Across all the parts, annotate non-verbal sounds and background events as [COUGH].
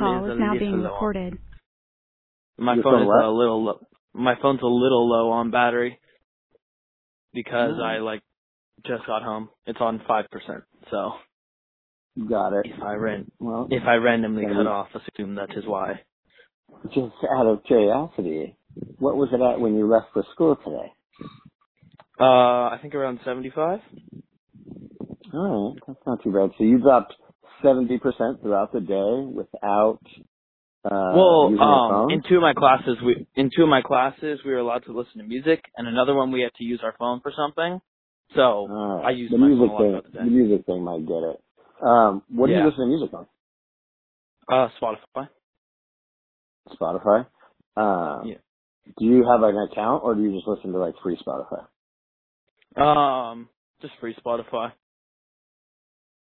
call is is now being recorded. My Your phone phone is what? a little low. My phone's a little low on battery because Oh. I like just got home. It's on five percent. So you Got it. if I ran Well, if I randomly Yeah, cut you- off, assume that is why. just out of curiosity, what was it at when you left for school today? Uh, I think around seventy five. All right, that's not too bad. So you dropped seventy percent throughout the day without uh, well, um, in two of my classes, we in two of my classes we were allowed to listen to music, and another one we had to use our phone for something. So right. I used the my music phone thing. the. The music thing might get it. Um, what do you listen to music on? uh, Spotify. Spotify. Um, Yeah. Do you have an account, or do you just listen to like free Spotify? Um, just free Spotify.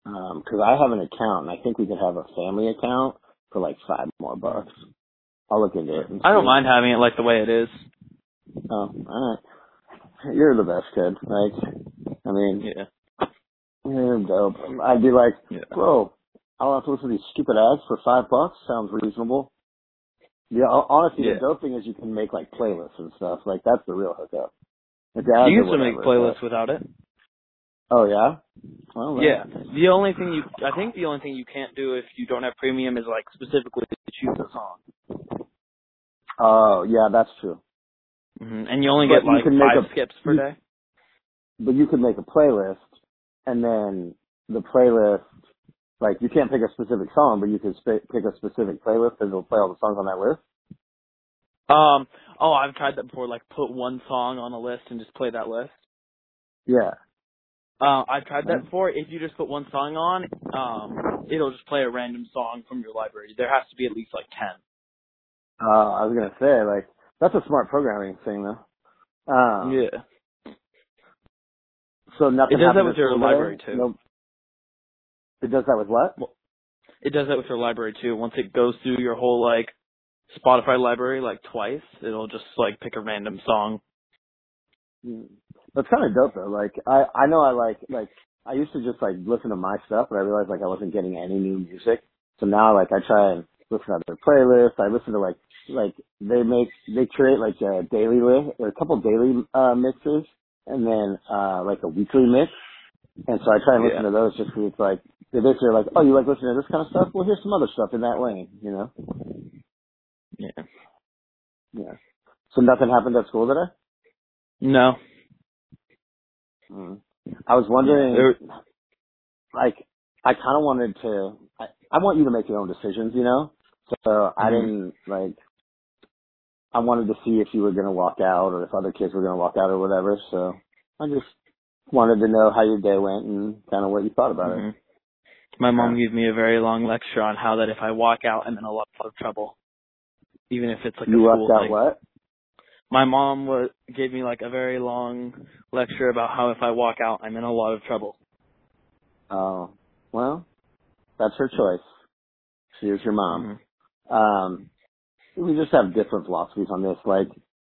Um 'cause I have an account, and I think we could have a family account for like five more bucks. I'll look into it. and I don't mind having it like the way it is. Oh, all right. You're the best kid. Like, I mean, Yeah. you're dope. I'd be like, Yeah. bro, I'll have to listen to these stupid ads for five bucks. Sounds reasonable. Yeah, honestly, Yeah. the dope thing is you can make like playlists and stuff. Like that's the real hookup. Ads You used to make playlists but- without it. Oh yeah. Well, Yeah. The only thing you, I think the only thing you can't do if you don't have premium is like specifically choose a song. Oh yeah, that's true. hmm And you only But get you like can make five a- skips per you- day. But you could make a playlist, and then the playlist, like you can't pick a specific song, but you could sp- pick a specific playlist, and it'll play all the songs on that list. Um. Oh, I've tried that before. Like, put one song on a list and just play that list. Yeah. Uh, I've tried that before. If you just put one song on, um, it'll just play a random song from your library. There has to be at least like ten. Uh, I was gonna say like that's a smart programming thing though. Um, yeah. So nothing It does that with your library, too. It does that with what? It does that with your library too. Once it goes through your whole like Spotify library like twice, it'll just like pick a random song. Mm. That's kind of dope though. Like I I know I like like I used to just like listen to my stuff, but I realized like I wasn't getting any new music. So now like I try and listen to their playlists. I listen to like like they make they create like a daily list or a couple daily uh mixes and then uh like a weekly mix. And so I try and listen Yeah. to those just because it's like they basically are like, oh, you like listening to this kind of stuff? Well, here's some other stuff in that lane, you know? Yeah. Yeah. So nothing happened at school today? No. Mm. I was wondering, There- like, I kind of wanted to. I, I want you to make your own decisions, you know. So I Mhm. didn't like. I wanted to see if you were gonna walk out or if other kids were gonna walk out or whatever. So I just wanted to know how your day went and kind of what you thought about it. Mhm. My mom Yeah. gave me a very long lecture on how that if I walk out, I'm in a lot of trouble, even if it's like you a walked out thing. what? My mom was gave me like a very long lecture about how if I walk out, I'm in a lot of trouble. Oh, well, that's her choice. She is your mom. Mhm. um we just have different philosophies on this like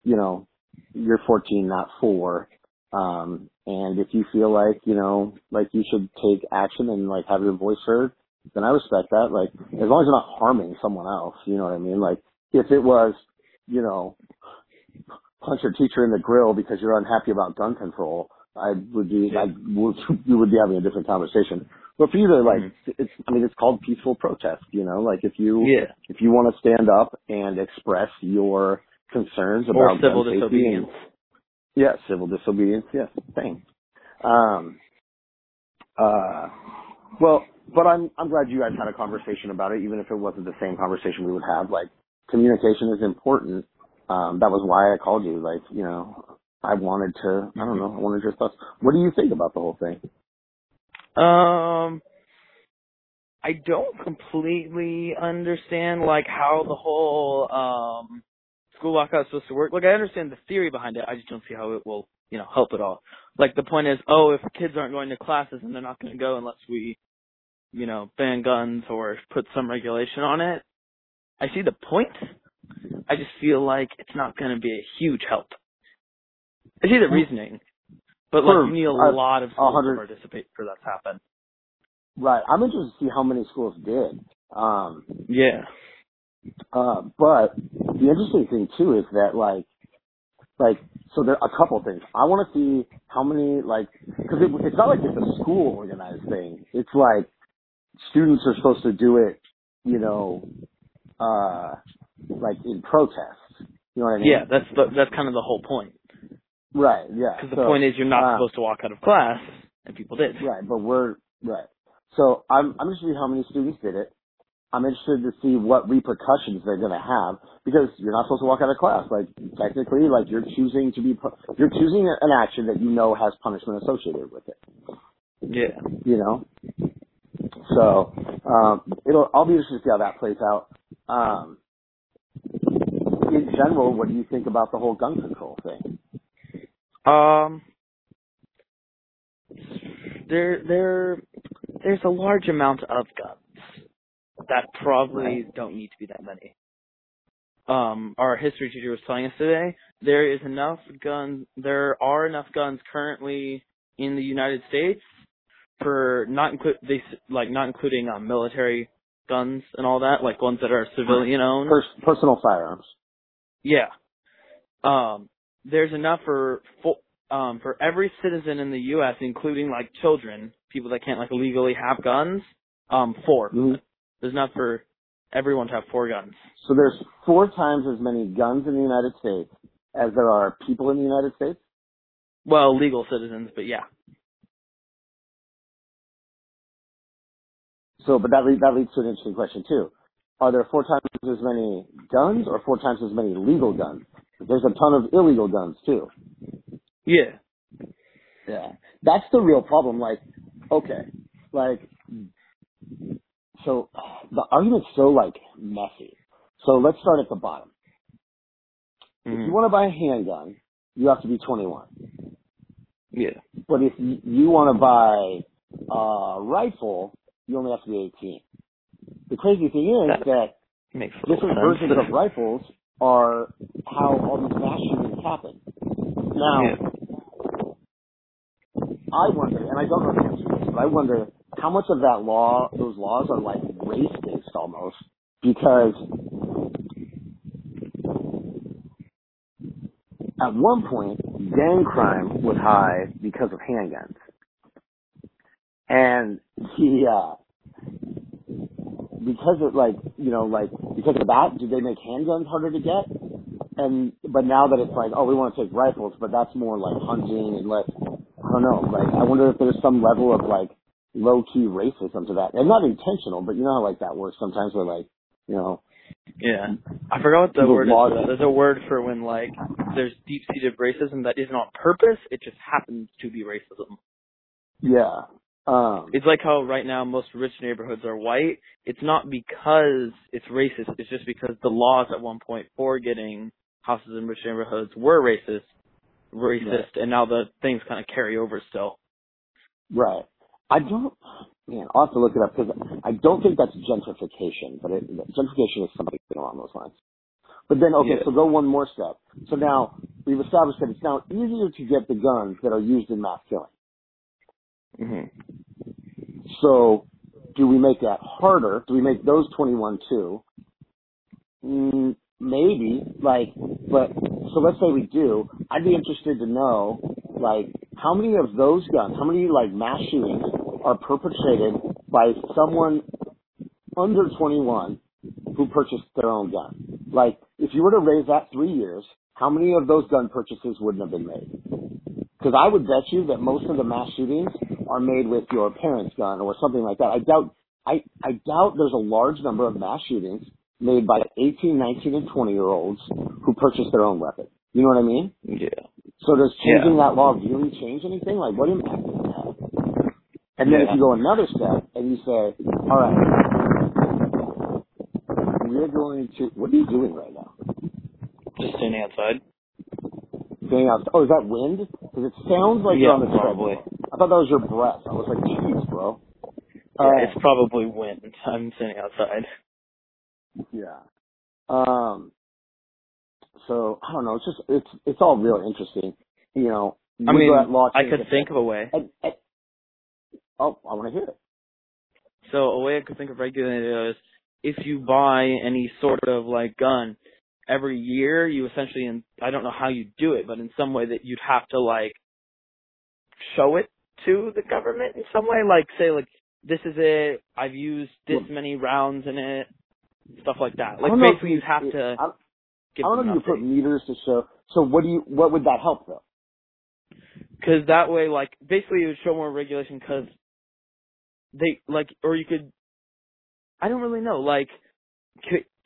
you know you're 14 not 4 um and if you feel like you know like you should take action and like have your voice heard then i respect that like as long as you're not harming someone else you know what i mean like if it was you know punch your teacher in the grill because you're unhappy about gun control i would be Yeah. i would [LAUGHS] we would be having a different conversation but for you to like Mhm. it's i mean it's called peaceful protest you know like if you Yeah. if you want to stand up and express your concerns Or about civil disobedience. and- yeah, civil disobedience, yes, same. Um, uh, well, but I'm I'm glad you guys had a conversation about it, even if it wasn't the same conversation we would have. Like, communication is important. Um, that was why I called you. Like, you know, I wanted to. I don't know. I wanted your thoughts. What do you think about the whole thing? Um, I don't completely understand like how the whole um school lockout is supposed to work. Like I understand the theory behind it. I just don't see how it will, you know, help at all. Like the point is, oh, if kids aren't going to classes and they're not going to go unless we, you know, ban guns or put some regulation on it. I see the point. I just feel like it's not going to be a huge help. I see the reasoning, but like For you need a a- lot of schools to participate for that to happen. Right. I'm interested to see how many schools did. Um, Yeah. Uh, but the interesting thing too is that like, like, so there are a couple things. I want to see how many like, because it, it's not like it's a school organized thing. It's like students are supposed to do it, you know, uh, like in protest. You know what I mean? Yeah, that's the, that's kind of the whole point. Right. Yeah. Because the So, point is you're not uh, supposed to walk out of class, and people did. Right, but we're right. So I'm I'm interested in how many students did it. I'm interested to see what repercussions they're going to have because you're not supposed to walk out of class. Like technically, like you're choosing to be you're choosing an action that you know has punishment associated with it. Yeah. You know. So um, it'll I'll be interested to see how that plays out. Um, in general, what do you think about the whole gun control thing? Um. There, there, there's a large amount of guns that probably Right. don't need to be that many. Um, our history teacher was telling us today there is enough guns. There are enough guns currently in the United States for not include they like not including um, military guns and all that, like ones that are civilian owned. Pers- personal firearms. Yeah. Um, there's enough for for um for every citizen in the U.S., including like children, people that can't like legally have guns. Um, 4 Mhm. There's enough for everyone to have four guns. So there's four times as many guns in the United States as there are people in the United States. Well, legal citizens, but yeah. So, but that leads, that leads to an interesting question too. Are there four times as many guns or four times as many legal guns? There's a ton of illegal guns too. Yeah. Yeah. That's the real problem. Like, okay, like, so the argument's so like messy. So let's start at the bottom. If you Mhm. want to buy a handgun, you have to be 21. Yeah. But if you want to buy a rifle, you only have to be 18. The crazy thing is That that Makes different versions of [LAUGHS] rifles are how all these mass shootings happen. Now, Yeah. I wonder, and I don't know the answer to this, but I wonder how much of that law, those laws are like race based almost, because at one point, gang crime was high because of handguns. And [LAUGHS] he, uh, because of like, you know, like, because of that, did they make handguns harder to get? And, but now that it's like, oh, we want to take rifles, but that's more like hunting and less, I don't know, like, I wonder if there's some level of like low key racism to that. And not intentional, but you know how like that works sometimes where like, you know, Yeah. I forgot what the word is. that. There's a word for when like there's deep seated racism that isn't on purpose, it just happens to be racism. yeah. Um, It's like how right now most rich neighborhoods are white. It's not because it's racist, it's just because the laws at one point for getting houses in rich neighborhoods were racist racist and now the things kind of carry over still. Right. I don't, man, I'll have to look it up because I don't think that's gentrification, but it, gentrification is something along those lines. But then, okay, Yeah. so go one more step. So now we've established that it's now easier to get the guns that are used in mass killing. Mhm. So do we make that harder? Do we make those 21 too? Mm, maybe, like, but, so let's say we do. I'd be interested to know, like, how many of those guns, how many, like, mass shootings are perpetrated by someone under 21 who purchased their own gun? Like, if you were to raise that three years, how many of those gun purchases wouldn't have been made? Because I would bet you that most of the mass shootings are made with your parents' gun or something like that. I doubt, I, I doubt there's a large number of mass shootings made by 18, 19, and 20 year olds who purchase their own weapon. You know what I mean? Yeah. So does changing Yeah. that law really change anything? Like, what impact does it have? And then if you go another step and you say, all right, we're going to, what are you doing right now? Just standing outside. Going outside. oh, is that wind? Because it sounds like you're on the probably. treadmill. I thought that was your breath. I was like, jeez, bro. Yeah, Uh, it's probably wind. [LAUGHS] I'm sitting outside. Yeah. Um. So I don't know. It's just it's it's all real interesting. You know. I mean, I could think of a way. and- and- oh, I want to hear it. So a way I could think of regulating it is if you buy any sort of like gun every year, you essentially, and I don't know how you do it, but in some way that you'd have to like show it to the government in some way, like say like this is it, I've used this many rounds in it, stuff like that. Like basically, you'd have to. I, I don't know if you put meters to show. So what do you? What would that help though? Because that way, like, basically it would show more regulation because they, like, or you could, I don't really know, like,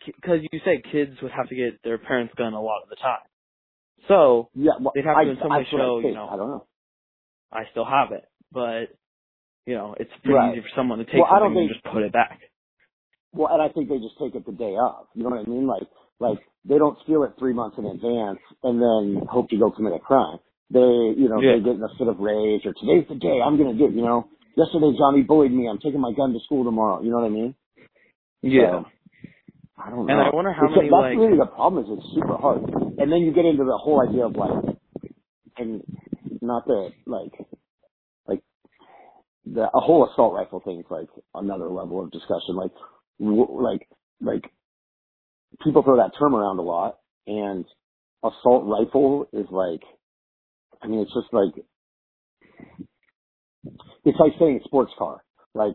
because you say kids would have to get their parents' gun a lot of the time. So, Yeah, well, they'd have I, to in some way show, you know, I don't know. I still have it. But, you know, it's pretty Right. easy for someone to take Well, I don't something and think- just put it back. Well, and I think they just take it the day of. You know what I mean? Like, like they don't steal it three months in advance and then hope to go commit a crime. They, you know, Yeah. they get in a fit of rage or today's the day I'm gonna do. You know, yesterday Johnny bullied me. I'm taking my gun to school tomorrow. You know what I mean? Yeah. So, I don't know. And I wonder how It's- many, That's like- really the problem. Is it's super hard, and then you get into the whole idea of like, and not that like, like the a whole assault rifle thing is like another level of discussion. Like, w- like, like people throw that term around a lot, and assault rifle is like, I mean, it's just like, it's like saying a sports car. Like,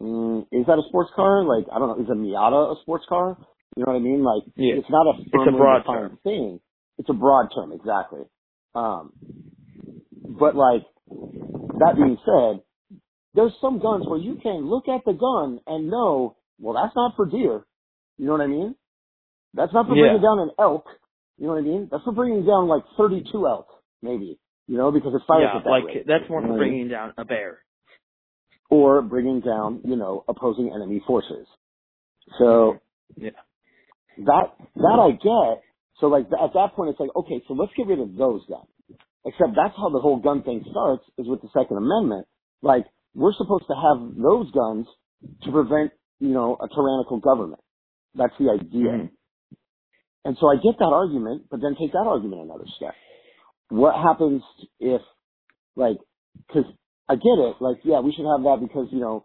mm, is that a sports car? Like, I don't know. Is a Miata a sports car? You know what I mean? Like, Yeah. it's not a It's a broad defined term. thing. It's a broad term, exactly. Um, but like, that being said, there's some guns where you can look at the gun and know, well, that's not for deer. You know what I mean? That's not for Yeah. bringing down an elk. You know what I mean? That's for bringing down like 32 elk, maybe. You know, because it fires Yeah, at that like, rate. that's more for what I mean? bringing down a bear. Or bringing down, you know, opposing enemy forces. So mm-hmm. Yeah. that that I get. So like at that point, it's like okay, so let's get rid of those guns. Except that's how the whole gun thing starts is with the Second Amendment. Like we're supposed to have those guns to prevent, you know, a tyrannical government. That's the idea. Mhm. And so I get that argument, but then take that argument another step. What happens if, like, because I get it, like, yeah, we should have that because you know,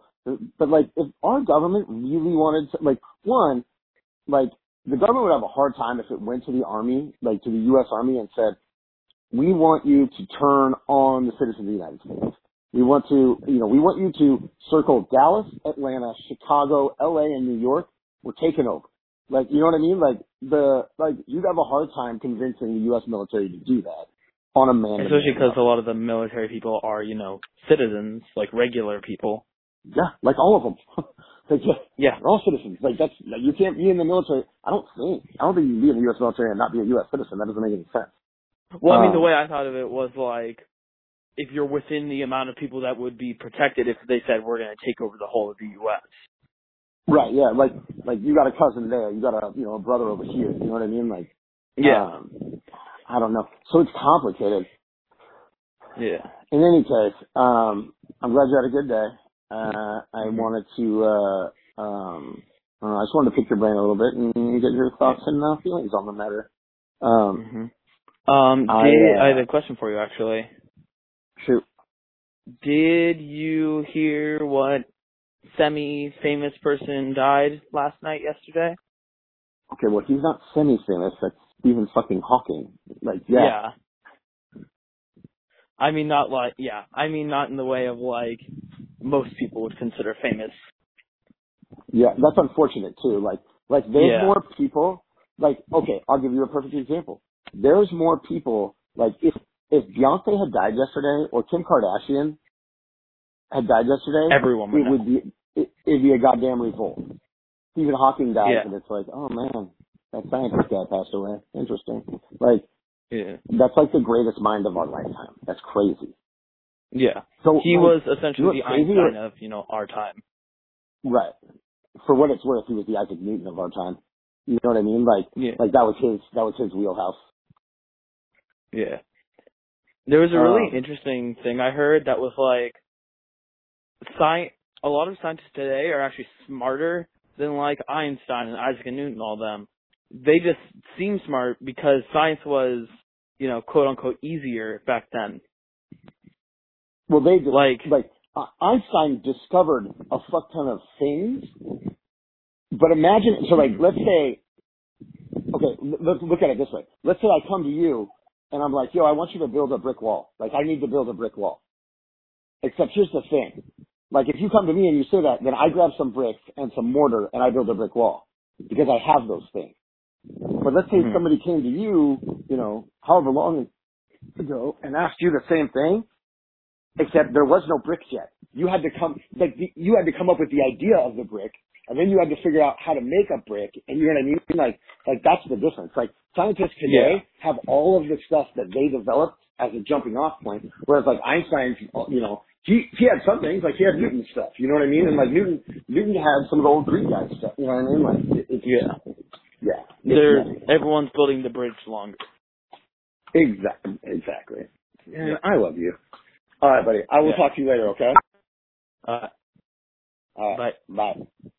but like, if our government really wanted, to, like, one, like, the government would have a hard time if it went to the army, like to the U.S. Army, and said, "We want you to turn on the citizens of the United States. We want to, you know, we want you to circle Dallas, Atlanta, Chicago, L.A., and New York. We're taking over." Like, you know what I mean? Like the, like you'd have a hard time convincing the U.S. military to do that on a man. Especially because a lot of the military people are, you know, citizens, like regular people. yeah, like all of them. [LAUGHS] like, yeah, Yeah. they're all citizens. Like that's like, you can't be in the military. I don't think. I don't think you can be in the U.S. military and not be a U.S. citizen. That doesn't make any sense. Well, I mean, the Um, way I thought of it was like, if you're within the amount of people that would be protected if they said we're going to take over the whole of the U.S. Right. Yeah. Like like you got a cousin there. You got a you know a brother over here. You know what I mean? Like um, I don't know. So it's complicated. yeah. In any case, um, I'm glad you had a good day. Uh, I Mhm. wanted to, uh, um, uh, I just wanted to pick your brain a little bit and get your thoughts and uh, feelings on the matter. Um, hmm Um, I, did, uh, I have a question for you actually. shoot. Did you hear what semi-famous person died last night yesterday? Okay, well, he's not semi-famous. That's Stephen fucking Hawking. Like, yeah. I mean, not like, yeah. I mean, not in the way of like most people would consider famous. Yeah, that's unfortunate too. Like, like there's Yeah. more people. Like, okay, I'll give you a perfect example. There's more people. Like, if if Beyonce had died yesterday, or Kim Kardashian had died yesterday, Everyone would it know. would be it, it'd be a goddamn revolt. Stephen Hawking died, Yeah. and it's like, oh man, that scientist guy passed away. Interesting. Like, Yeah. that's like the greatest mind of our lifetime. That's crazy. Yeah. So He like, was essentially the? Einstein of, you know, our time. Right. For what it's worth, he was the Isaac Newton of our time. You know what I mean? Like, Yeah. like that was his, that was his wheelhouse. Yeah. There was a really Um, interesting thing I heard that was like, sci- a lot of scientists today are actually smarter than like Einstein and Isaac Newton all them. They just seem smart because science was, you know, quote unquote easier back then. Well, they just, Like, like uh, Einstein discovered a fuck ton of things, but imagine, so like, let's say, okay, let's look at it this way. Let's say I come to you and I'm like, yo, I want you to build a brick wall. Like, I need to build a brick wall. Except here's the thing. Like, if you come to me and you say that, then I grab some bricks and some mortar and I build a brick wall because I have those things. But let's say Mhm. somebody came to you, you know, however long ago and asked you the same thing, except there was no bricks yet. You had to come, like, the, you had to come up with the idea of the brick, and then you had to figure out how to make a brick, and you know what I mean? Like, like that's the difference. Like, scientists today have all of the stuff that they developed as a jumping off point, whereas like Einstein, you know, he, he had some things, like he had Newton stuff, you know what I mean? And like Newton, Newton had some of the old Greek guys stuff, you know what I mean? Like, it, it's, Yeah. yeah. They're everyone's building the bridge longer. Exactly. Exactly. And I love you. All right, buddy. I will Yeah. talk to you later. Okay. Uh, All right. Bye. Bye.